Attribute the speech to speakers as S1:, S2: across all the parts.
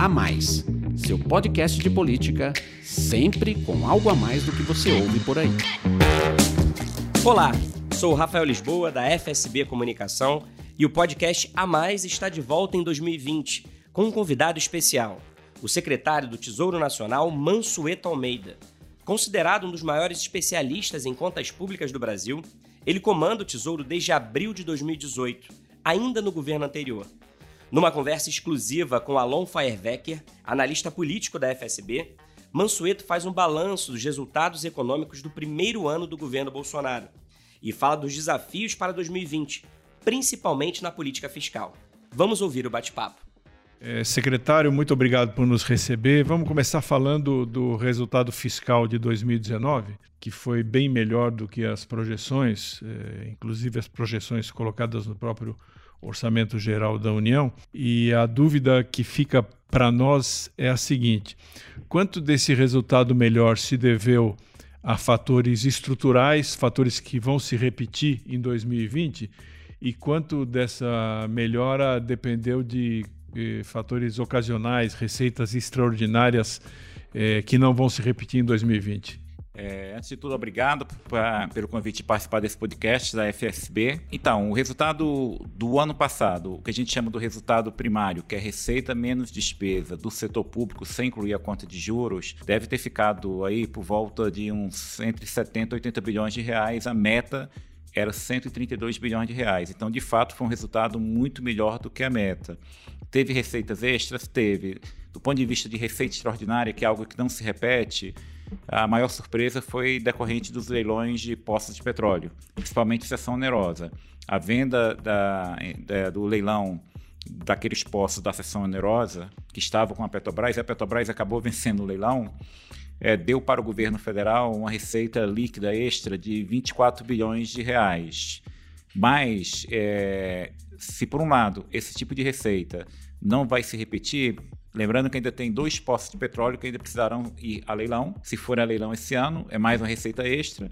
S1: A Mais, seu podcast de política, sempre com algo a mais do que você ouve por aí.
S2: Olá, sou o Rafael Lisboa, da FSB Comunicação, e o podcast A Mais está de volta em 2020, com um convidado especial, o secretário do Tesouro Nacional, Mansueto Almeida. Considerado um dos maiores especialistas em contas públicas do Brasil, ele comanda o Tesouro desde abril de 2018, ainda no governo anterior. Numa conversa exclusiva com Alon Feierwecker, analista político da FSB, Mansueto faz um balanço dos resultados econômicos do primeiro ano do governo Bolsonaro e fala dos desafios para 2020, principalmente na política fiscal. Vamos ouvir o bate-papo.
S3: É, secretário, muito obrigado por nos receber. Vamos começar falando do resultado fiscal de 2019, que foi bem melhor do que as projeções, é, inclusive as projeções colocadas no próprio Orçamento Geral da União. E a dúvida que fica para nós é a seguinte: quanto desse resultado melhor se deveu a fatores estruturais, fatores que vão se repetir em 2020, e quanto dessa melhora dependeu de eh, fatores ocasionais, receitas extraordinárias eh, que não vão se repetir em 2020?
S4: É, antes de tudo, obrigado pra, pelo convite de participar desse podcast da FSB. Então, o resultado do ano passado, o que a gente chama do resultado primário, que é receita menos despesa do setor público, sem incluir a conta de juros, deve ter ficado aí por volta de uns entre 70 e 80 bilhões de reais. A meta era 132 bilhões de reais. Então, de fato, foi um resultado muito melhor do que a meta. Teve receitas extras? Teve. Do ponto de vista de receita extraordinária, que é algo que não se repete, a maior surpresa foi decorrente dos leilões de postos de petróleo, principalmente seção onerosa. A venda da, da, do leilão daqueles postos da seção onerosa, que estavam com a Petrobras, e a Petrobras acabou vencendo o leilão, é, deu para o governo federal uma receita líquida extra de 24 bilhões de reais. Mas, é, se por um lado esse tipo de receita não vai se repetir, Lembrando que ainda tem dois postos de petróleo que ainda precisarão ir a leilão. Se for a leilão esse ano, é mais uma receita extra.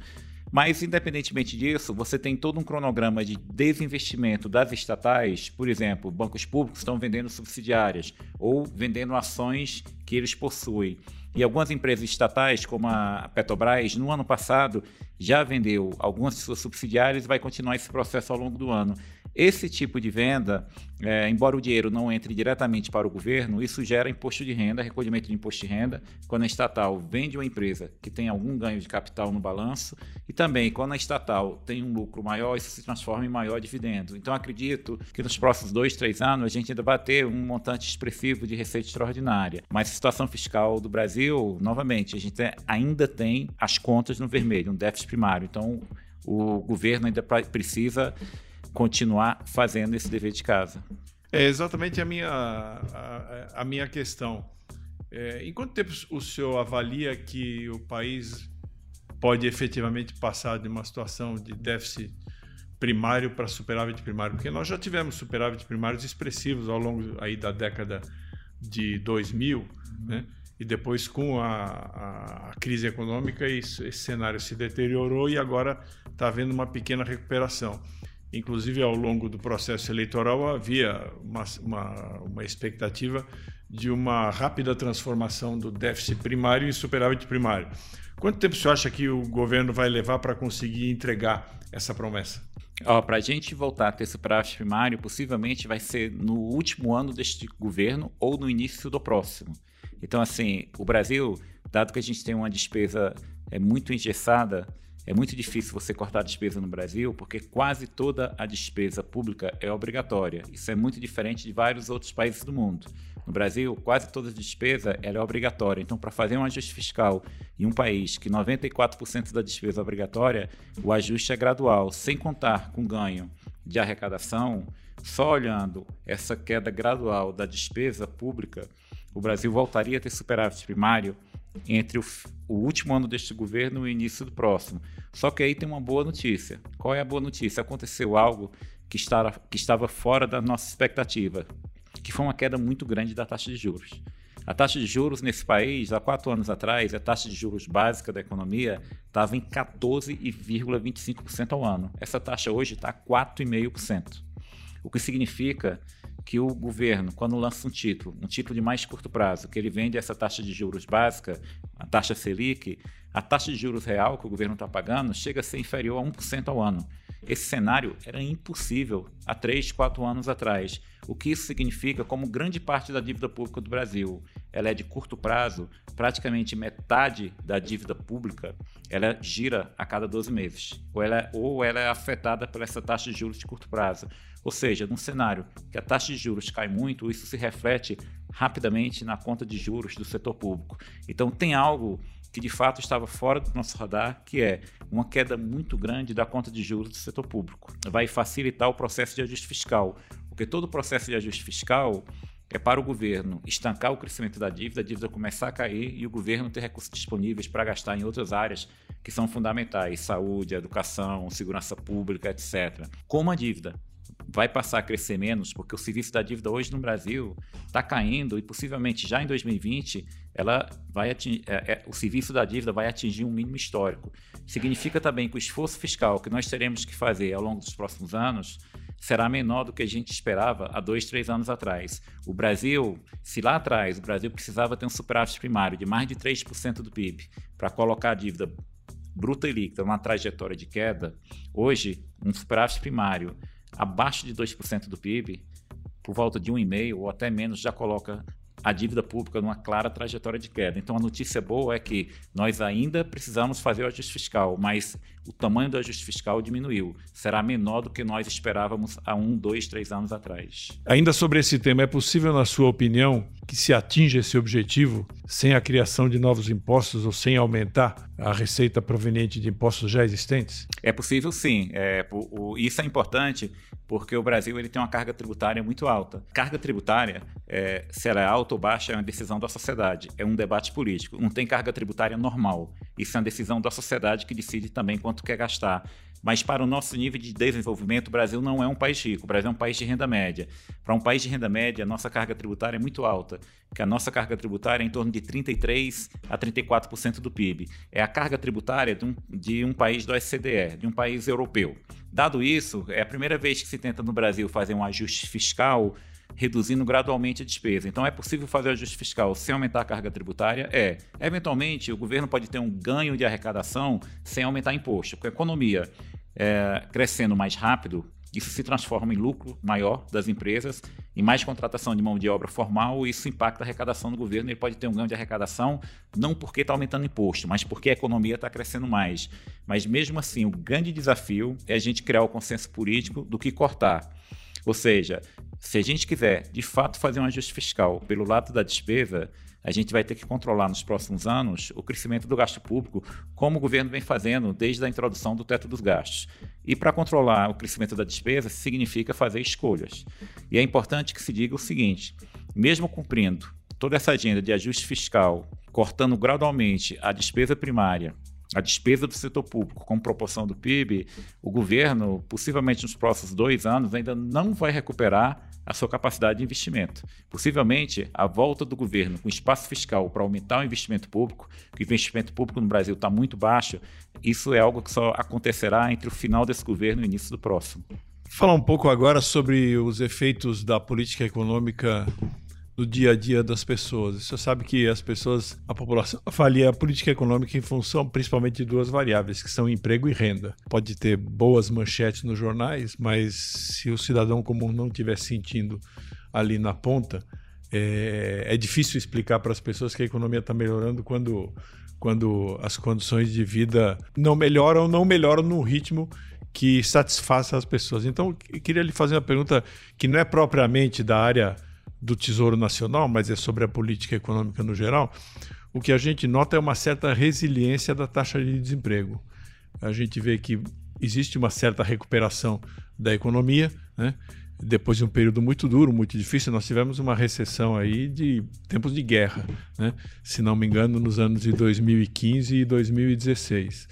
S4: Mas, independentemente disso, você tem todo um cronograma de desinvestimento das estatais. Por exemplo, bancos públicos estão vendendo subsidiárias ou vendendo ações que eles possuem. E algumas empresas estatais, como a Petrobras, no ano passado já vendeu algumas de suas subsidiárias e vai continuar esse processo ao longo do ano. Esse tipo de venda, é, embora o dinheiro não entre diretamente para o governo, isso gera imposto de renda, recolhimento de imposto de renda, quando a estatal vende uma empresa que tem algum ganho de capital no balanço, e também quando a estatal tem um lucro maior, isso se transforma em maior dividendo. Então, acredito que nos próximos dois, três anos a gente ainda vai ter um montante expressivo de receita extraordinária. Mas a situação fiscal do Brasil, novamente, a gente ainda tem as contas no vermelho, um déficit primário. Então, o governo ainda precisa continuar fazendo esse dever de casa.
S3: É exatamente a minha, a, a minha questão. É, em quanto tempo o senhor avalia que o país pode efetivamente passar de uma situação de déficit primário para superávit primário? Porque nós já tivemos superávit primários expressivos ao longo aí da década de 2000, uhum. né? e depois com a, a, a crise econômica esse, esse cenário se deteriorou e agora está havendo uma pequena recuperação. Inclusive, ao longo do processo eleitoral, havia uma, uma, uma expectativa de uma rápida transformação do déficit primário em superávit primário. Quanto tempo você acha que o governo vai levar para conseguir entregar essa promessa?
S4: para a gente voltar a ter superávit primário, possivelmente vai ser no último ano deste governo ou no início do próximo. Então, assim, o Brasil, dado que a gente tem uma despesa é, muito engessada, é muito difícil você cortar a despesa no Brasil, porque quase toda a despesa pública é obrigatória. Isso é muito diferente de vários outros países do mundo. No Brasil, quase toda a despesa é obrigatória. Então, para fazer um ajuste fiscal em um país que 94% da despesa é obrigatória, o ajuste é gradual, sem contar com ganho de arrecadação. Só olhando essa queda gradual da despesa pública, o Brasil voltaria a ter superávit primário entre o, o, último ano deste governo e o início do próximo. Só que aí tem uma boa notícia. Qual é a boa notícia? Aconteceu algo que, que estava fora da nossa expectativa, que foi uma queda muito grande da taxa de juros. A taxa de juros nesse país, há quatro anos atrás, a taxa de juros básica da economia estava em 14,25% ao ano. Essa taxa hoje está 4,5%. O que significa que o governo, quando lança um título, um título de mais curto prazo, que ele vende essa taxa de juros básica, a taxa Selic, a taxa de juros real que o governo está pagando chega a ser inferior a 1% ao ano. Esse cenário era impossível há 3, 4 anos atrás. O que isso significa, como grande parte da dívida pública do Brasil ela é de curto prazo, praticamente metade da dívida pública ela gira a cada 12 meses, ou ela, é, ou ela é afetada por essa taxa de juros de curto prazo. Ou seja, num cenário que a taxa de juros cai muito, isso se reflete rapidamente na conta de juros do setor público. Então, tem algo que de fato estava fora do nosso radar, que é uma queda muito grande da conta de juros do setor público. Vai facilitar o processo de ajuste fiscal, porque todo o processo de ajuste fiscal é para o governo estancar o crescimento da dívida, a dívida começar a cair e o governo ter recursos disponíveis para gastar em outras áreas que são fundamentais, saúde, educação, segurança pública, etc. Como a dívida vai passar a crescer menos, porque o serviço da dívida hoje no Brasil está caindo e possivelmente já em 2020 ela vai atingir, é, é, o serviço da dívida vai atingir um mínimo histórico. Significa também que o esforço fiscal que nós teremos que fazer ao longo dos próximos anos será menor do que a gente esperava há dois, três anos atrás. O Brasil, se lá atrás o Brasil precisava ter um superávit primário de mais de 3% do PIB para colocar a dívida bruta e líquida numa trajetória de queda, hoje um superávit primário abaixo de 2% do PIB, por volta de 1,5% ou até menos, já coloca a dívida pública numa clara trajetória de queda. Então a notícia boa é que nós ainda precisamos fazer o ajuste fiscal, mas o tamanho do ajuste fiscal diminuiu. Será menor do que nós esperávamos há um, dois, três anos atrás.
S3: Ainda sobre esse tema, é possível, na sua opinião, que se atinja esse objetivo sem a criação de novos impostos ou sem aumentar a receita proveniente de impostos já existentes?
S4: É possível sim. É, o, o, isso é importante porque o Brasil ele tem uma carga tributária muito alta. Carga tributária, é, se ela é alta ou baixa, é uma decisão da sociedade, é um debate político. Não tem carga tributária normal. Isso é uma decisão da sociedade que decide também quanto quer gastar. Mas para o nosso nível de desenvolvimento, o Brasil não é um país rico, o Brasil é um país de renda média. Para um país de renda média, a nossa carga tributária é muito alta, que a nossa carga tributária é em torno de 33 a 34% do PIB. É a carga tributária de um, de um país do SCDE, de um país europeu. Dado isso, é a primeira vez que se tenta no Brasil fazer um ajuste fiscal reduzindo gradualmente a despesa. Então, é possível fazer o ajuste fiscal sem aumentar a carga tributária? É. Eventualmente, o governo pode ter um ganho de arrecadação sem aumentar imposto, porque a economia é, crescendo mais rápido, isso se transforma em lucro maior das empresas, em mais contratação de mão de obra formal, isso impacta a arrecadação do governo. Ele pode ter um ganho de arrecadação não porque está aumentando imposto, mas porque a economia está crescendo mais. Mas mesmo assim, o grande desafio é a gente criar o consenso político do que cortar. Ou seja, se a gente quiser de fato fazer um ajuste fiscal pelo lado da despesa, a gente vai ter que controlar nos próximos anos o crescimento do gasto público, como o governo vem fazendo desde a introdução do teto dos gastos. E para controlar o crescimento da despesa, significa fazer escolhas. E é importante que se diga o seguinte: mesmo cumprindo toda essa agenda de ajuste fiscal, cortando gradualmente a despesa primária a despesa do setor público com proporção do PIB, o governo, possivelmente nos próximos dois anos, ainda não vai recuperar a sua capacidade de investimento. Possivelmente, a volta do governo com espaço fiscal para aumentar o investimento público, que o investimento público no Brasil está muito baixo, isso é algo que só acontecerá entre o final desse governo e o início do próximo.
S3: Falar um pouco agora sobre os efeitos da política econômica do dia a dia das pessoas. Você sabe que as pessoas, a população avalia a política econômica em função principalmente de duas variáveis, que são emprego e renda. Pode ter boas manchetes nos jornais, mas se o cidadão comum não estiver sentindo ali na ponta, é, é difícil explicar para as pessoas que a economia está melhorando quando, quando as condições de vida não melhoram, não melhoram no ritmo que satisfaça as pessoas. Então, eu queria lhe fazer uma pergunta que não é propriamente da área do Tesouro Nacional, mas é sobre a política econômica no geral, o que a gente nota é uma certa resiliência da taxa de desemprego. A gente vê que existe uma certa recuperação da economia, né? depois de um período muito duro, muito difícil, nós tivemos uma recessão aí de tempos de guerra, né? se não me engano, nos anos de 2015 e 2016.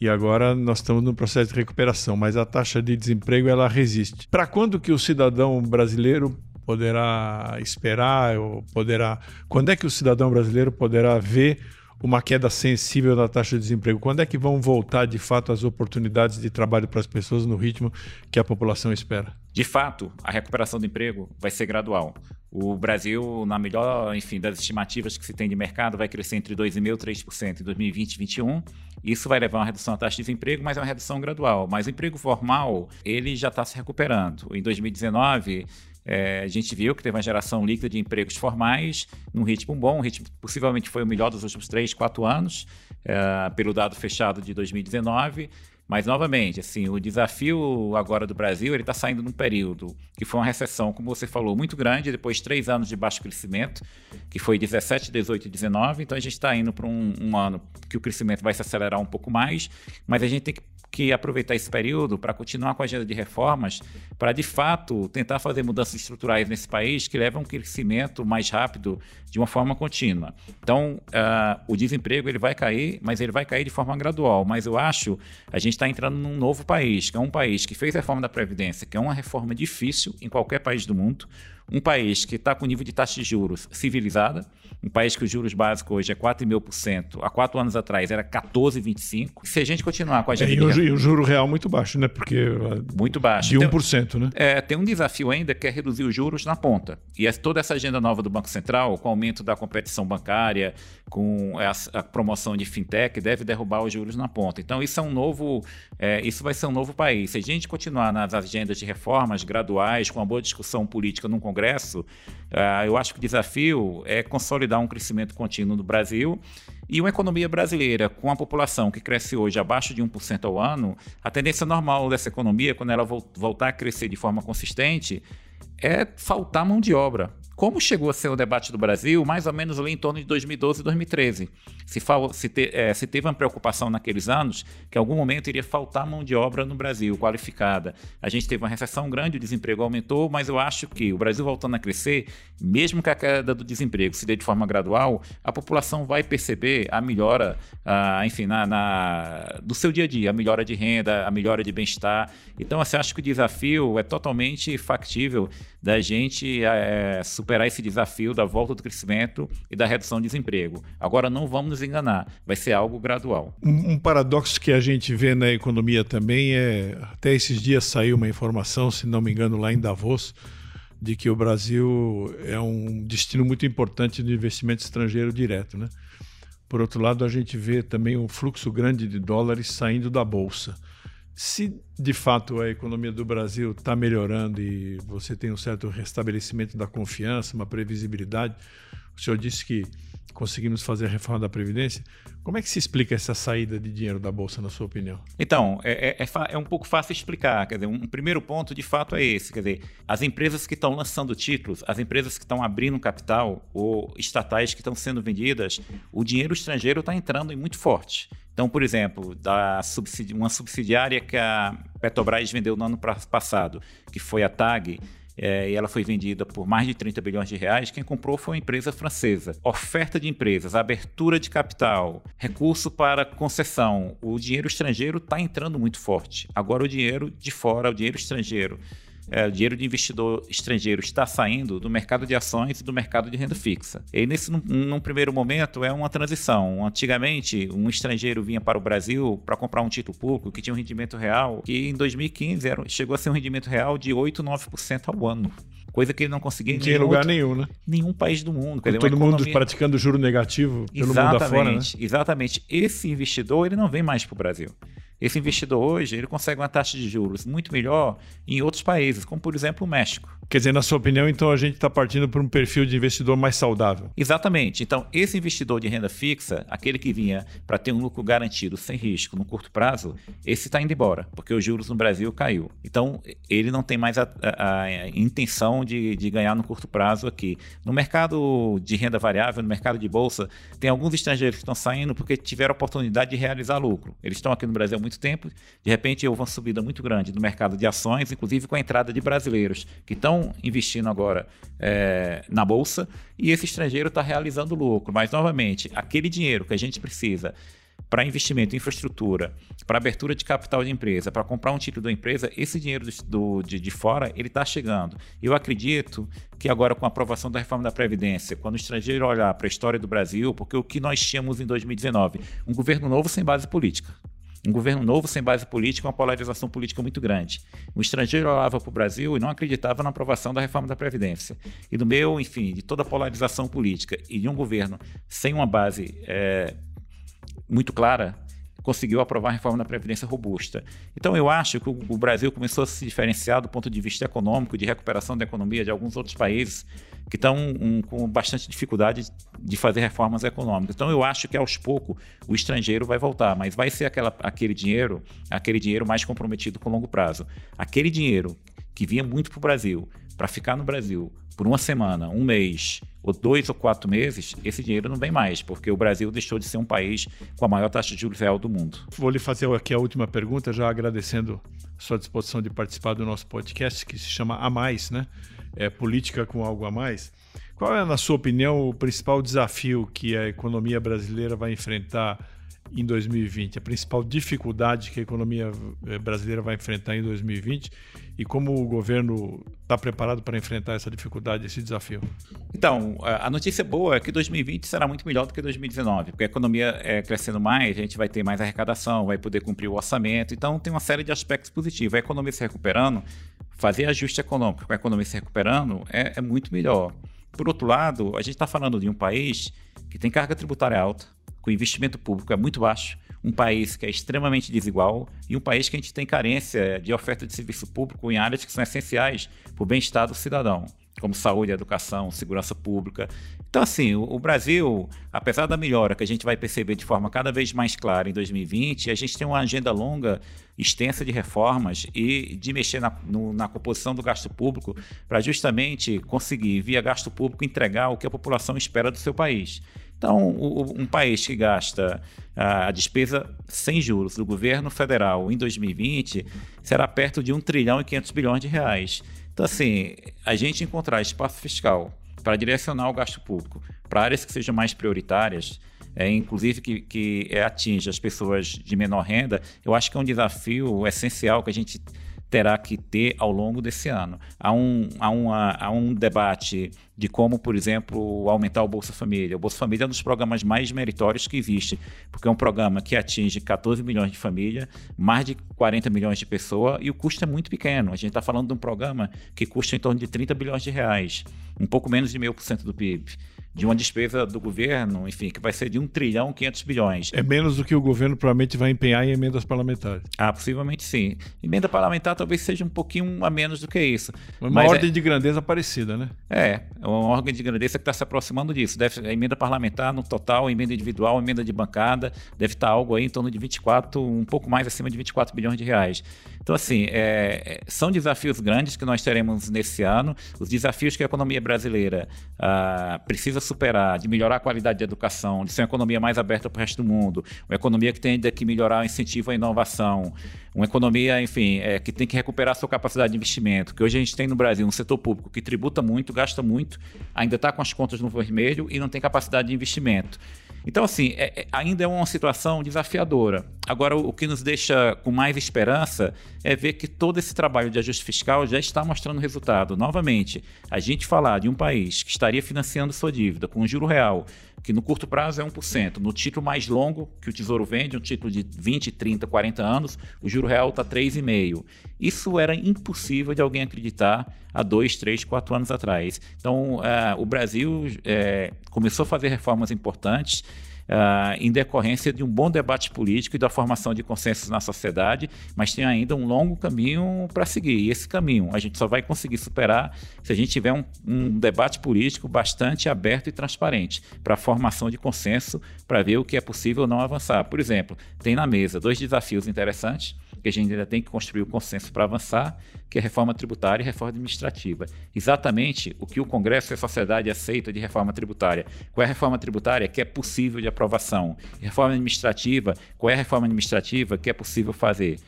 S3: E agora nós estamos no processo de recuperação, mas a taxa de desemprego ela resiste. Para quando que o cidadão brasileiro poderá esperar ou poderá quando é que o cidadão brasileiro poderá ver uma queda sensível da taxa de desemprego. Quando é que vão voltar de fato as oportunidades de trabalho para as pessoas no ritmo que a população espera?
S4: De fato, a recuperação do emprego vai ser gradual. O Brasil, na melhor, enfim, das estimativas que se tem de mercado, vai crescer entre 2,5% e 3% em 2020 e 2021. Isso vai levar a uma redução da taxa de desemprego, mas é uma redução gradual. Mas o emprego formal, ele já está se recuperando. Em 2019, é, a gente viu que teve uma geração líquida de empregos formais num ritmo bom, um ritmo possivelmente foi o melhor dos últimos 3, 4 anos, é, pelo dado fechado de 2019. Mas, novamente, assim, o desafio agora do Brasil, ele está saindo num período que foi uma recessão, como você falou, muito grande, depois de três anos de baixo crescimento, que foi 17, 18 e 19. Então, a gente está indo para um, um ano que o crescimento vai se acelerar um pouco mais, mas a gente tem que que aproveitar esse período para continuar com a agenda de reformas, para de fato tentar fazer mudanças estruturais nesse país que levam a um crescimento mais rápido de uma forma contínua. Então, uh, o desemprego ele vai cair, mas ele vai cair de forma gradual. Mas eu acho a gente está entrando num novo país, que é um país que fez a reforma da Previdência, que é uma reforma difícil em qualquer país do mundo, um país que está com nível de taxa de juros civilizada, um país que os juros básicos hoje é 4,5%, há quatro anos atrás era 14,25%. Se a gente continuar com a
S3: gente. É, e, o, juro real muito baixo, né? Porque.
S4: Uh, muito baixo.
S3: De 1%, então, né?
S4: É, tem um desafio ainda que é reduzir os juros na ponta. E toda essa agenda nova do Banco Central, com o aumento da competição bancária, com a, a promoção de fintech, deve derrubar os juros na ponta. Então, isso é um novo. É, isso vai ser um novo país. Se a gente continuar nas agendas de reformas graduais, com uma boa discussão política no Congresso, uh, eu acho que o desafio é consolidar dar um crescimento contínuo no Brasil. E uma economia brasileira com a população que cresce hoje abaixo de 1% ao ano, a tendência normal dessa economia, quando ela voltar a crescer de forma consistente, é faltar mão de obra. Como chegou a ser o debate do Brasil, mais ou menos ali em torno de 2012 e 2013. Se, se, te, é, se, teve uma preocupação naqueles anos que em algum momento iria faltar mão de obra no Brasil, qualificada. A gente teve uma recessão grande, o desemprego aumentou, mas eu acho que o Brasil voltando a crescer, mesmo que a queda do desemprego se dê de forma gradual, a população vai perceber a melhora, enfim, na, na, do seu dia a dia, a melhora de renda, a melhora de bem-estar. Então, assim, acho que o desafio é totalmente factível da gente é, superar esse desafio da volta do crescimento e da redução do desemprego. Agora, não vamos nos enganar, vai ser algo gradual.
S3: Um, um paradoxo que a gente vê na economia também é: até esses dias saiu uma informação, se não me engano, lá em Davos, de que o Brasil é um destino muito importante de investimento estrangeiro direto, né? Por outro lado, a gente vê também um fluxo grande de dólares saindo da bolsa. Se de fato a economia do Brasil está melhorando e você tem um certo restabelecimento da confiança, uma previsibilidade, o senhor disse que conseguimos fazer a reforma da Previdência. Como é que se explica essa saída de dinheiro da Bolsa, na sua opinião?
S4: Então, é, é, é, é um pouco fácil explicar. Quer dizer, um primeiro ponto de fato é esse. Quer dizer, as empresas que estão lançando títulos, as empresas que estão abrindo capital ou estatais que estão sendo vendidas, o dinheiro estrangeiro está entrando muito forte. Então, por exemplo, da subsidi uma subsidiária que a Petrobras vendeu no ano passado, que foi a TAG, é, e ela foi vendida por mais de 30 bilhões de reais. Quem comprou foi uma empresa francesa. Oferta de empresas, abertura de capital, recurso para concessão. O dinheiro estrangeiro está entrando muito forte. Agora, o dinheiro de fora, o dinheiro estrangeiro é, dinheiro de investidor estrangeiro está saindo do mercado de ações e do mercado de renda fixa. E nesse, num, num primeiro momento, é uma transição. Antigamente, um estrangeiro vinha para o Brasil para comprar um título público que tinha um rendimento real, que em 2015 era, chegou a ser um rendimento real de 8, 9% ao ano coisa que ele não conseguia em
S3: nenhum lugar outro, nenhum, né?
S4: Nenhum país do mundo.
S3: Com todo mundo praticando juro negativo pelo exatamente, mundo afora, né?
S4: Exatamente. Esse investidor ele não vem mais para o Brasil. Esse investidor hoje ele consegue uma taxa de juros muito melhor em outros países, como por exemplo o México.
S3: Quer dizer, na sua opinião, então a gente está partindo para um perfil de investidor mais saudável?
S4: Exatamente. Então, esse investidor de renda fixa, aquele que vinha para ter um lucro garantido sem risco no curto prazo, esse está indo embora, porque os juros no Brasil caiu. Então, ele não tem mais a, a, a intenção de, de ganhar no curto prazo aqui. No mercado de renda variável, no mercado de bolsa, tem alguns estrangeiros que estão saindo porque tiveram a oportunidade de realizar lucro. Eles estão aqui no Brasil há muito tempo, de repente houve uma subida muito grande no mercado de ações, inclusive com a entrada de brasileiros que estão investindo agora é, na bolsa e esse estrangeiro está realizando lucro. Mas, novamente, aquele dinheiro que a gente precisa para investimento em infraestrutura, para abertura de capital de empresa, para comprar um título da empresa, esse dinheiro do, de, de fora ele está chegando. Eu acredito que agora com a aprovação da reforma da Previdência, quando o estrangeiro olhar para a história do Brasil, porque o que nós tínhamos em 2019, um governo novo sem base política. Um governo novo sem base política, uma polarização política muito grande. O estrangeiro olhava para o Brasil e não acreditava na aprovação da reforma da Previdência. E no meio, enfim, de toda a polarização política e de um governo sem uma base é, muito clara, conseguiu aprovar a reforma da Previdência robusta. Então, eu acho que o Brasil começou a se diferenciar do ponto de vista econômico, de recuperação da economia de alguns outros países que estão um, com bastante dificuldade de fazer reformas econômicas. Então, eu acho que aos poucos o estrangeiro vai voltar, mas vai ser aquela, aquele dinheiro, aquele dinheiro mais comprometido com longo prazo. Aquele dinheiro que vinha muito para o Brasil, para ficar no Brasil por uma semana, um mês, ou dois ou quatro meses, esse dinheiro não vem mais, porque o Brasil deixou de ser um país com a maior taxa de juros real do mundo.
S3: Vou lhe fazer aqui a última pergunta, já agradecendo sua disposição de participar do nosso podcast, que se chama A Mais, né? É política com algo a mais. Qual é, na sua opinião, o principal desafio que a economia brasileira vai enfrentar em 2020? A principal dificuldade que a economia eh, brasileira vai enfrentar em 2020 e como o governo está preparado para enfrentar essa dificuldade, esse desafio?
S4: Então, a notícia boa é que 2020 será muito melhor do que 2019, porque a economia é crescendo mais, a gente vai ter mais arrecadação, vai poder cumprir o orçamento, então tem uma série de aspectos positivos. A economia se recuperando, fazer ajuste econômico com a economia se recuperando é, é muito melhor. Por outro lado, a gente está falando de um país que tem carga tributária alta, com investimento público é muito baixo, um país que é extremamente desigual e um país que a gente tem carência de oferta de serviço público em áreas que são essenciais para o bem-estar do cidadão, como saúde, educação, segurança pública. Então, assim, o, o, Brasil, apesar da melhora que a gente vai perceber de forma cada vez mais clara em 2020, a gente tem uma agenda longa, extensa de reformas e de mexer na, no, na composição do gasto público para justamente conseguir, via gasto público, entregar o que a população espera do seu país. Então, um país que gasta a despesa sem juros do governo federal em 2020 será perto de 1 trilhão e 500 bilhões de reais. Então, assim, a gente encontrar espaço fiscal para direcionar o gasto público para áreas que sejam mais prioritárias, é, inclusive que, que atinja as pessoas de menor renda, eu acho que é um desafio essencial que a gente terá que ter ao longo desse ano. Há um, há uma, há um debate de como, por exemplo, aumentar o Bolsa Família. O Bolsa Família é um dos programas mais meritórios que existe, porque é um programa que atinge 14 milhões de famílias, mais de 40 milhões de pessoas, e o custo é muito pequeno. A gente está falando de um programa que custa em torno de 30 bilhões de reais, um pouco menos de meio por cento do PIB de uma despesa do governo, enfim, que vai ser de 1 trilhão 500 bilhões.
S3: É menos do que o governo provavelmente vai empenhar em emendas parlamentares.
S4: Ah, possivelmente sim. Emenda parlamentar talvez seja um pouquinho a menos do que isso.
S3: Uma Mas ordem é... de grandeza parecida, né?
S4: É, é uma ordem de grandeza que está se aproximando disso. Deve, a emenda parlamentar no total, emenda individual, emenda de bancada, deve estar algo aí em torno de 24, um pouco mais acima de 24 bilhões de reais. Então, assim, é, é, são desafios grandes que nós teremos nesse ano, os desafios que a economia brasileira ah, precisa superar, de melhorar a qualidade da educação, de ser uma economia mais aberta para o resto do mundo, uma economia que tem que melhorar o incentivo à inovação, uma economia, enfim, é, que tem que recuperar a sua capacidade de investimento, que hoje a gente tem no Brasil um setor público que tributa muito, gasta muito, ainda está com as contas no vermelho e não tem capacidade de investimento. Então, assim, é, é, ainda é uma situação desafiadora. Agora, o, o que nos deixa com mais esperança é ver que todo esse trabalho de ajuste fiscal já está mostrando resultado. Novamente, a gente falar de um país que estaria financiando sua dívida com um juro real, que no curto prazo é 1%, no título mais longo que o Tesouro vende, um título de 20, 30, 40 anos, o juro real está 3,5%. Isso era impossível de alguém acreditar há dois, três, quatro anos atrás. Então, uh, o Brasil uh, começou a fazer reformas importantes uh, em decorrência de um bom debate político e da formação de consensos na sociedade, mas tem ainda um longo caminho para seguir. E esse caminho a gente só vai conseguir superar se a gente tiver um, um debate político bastante aberto e transparente para a formação de consenso, para ver o que é possível ou não avançar. Por exemplo, tem na mesa dois desafios interessantes que a gente ainda tem que construir o consenso para avançar, que é reforma tributária e reforma administrativa. Exatamente o que o Congresso e a sociedade aceita de reforma tributária. Qual é a reforma tributária que é possível de aprovação? Reforma administrativa, qual é a reforma administrativa que é possível fazer?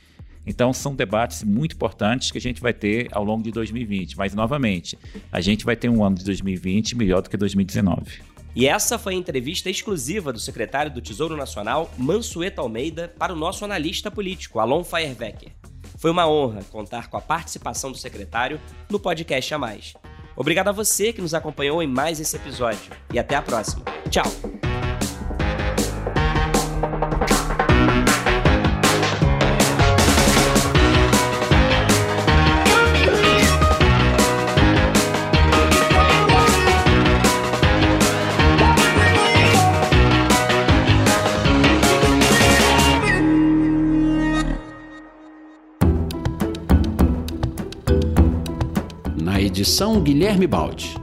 S4: Então, são debates muito importantes que a gente vai ter ao longo de 2020. Mas, novamente, a gente vai ter um ano de 2020 melhor do que 2019.
S2: E essa foi a entrevista exclusiva do secretário do Tesouro Nacional, Mansueto Almeida, para o nosso analista político, Alon Feierbecker. Foi uma honra contar com a participação do secretário no podcast A Mais. Obrigado a você que nos acompanhou em mais esse episódio e até a próxima. Tchau!
S1: Edição Guilherme Baldi.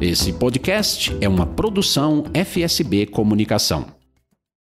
S1: Esse podcast é uma produção FSB Comunicação.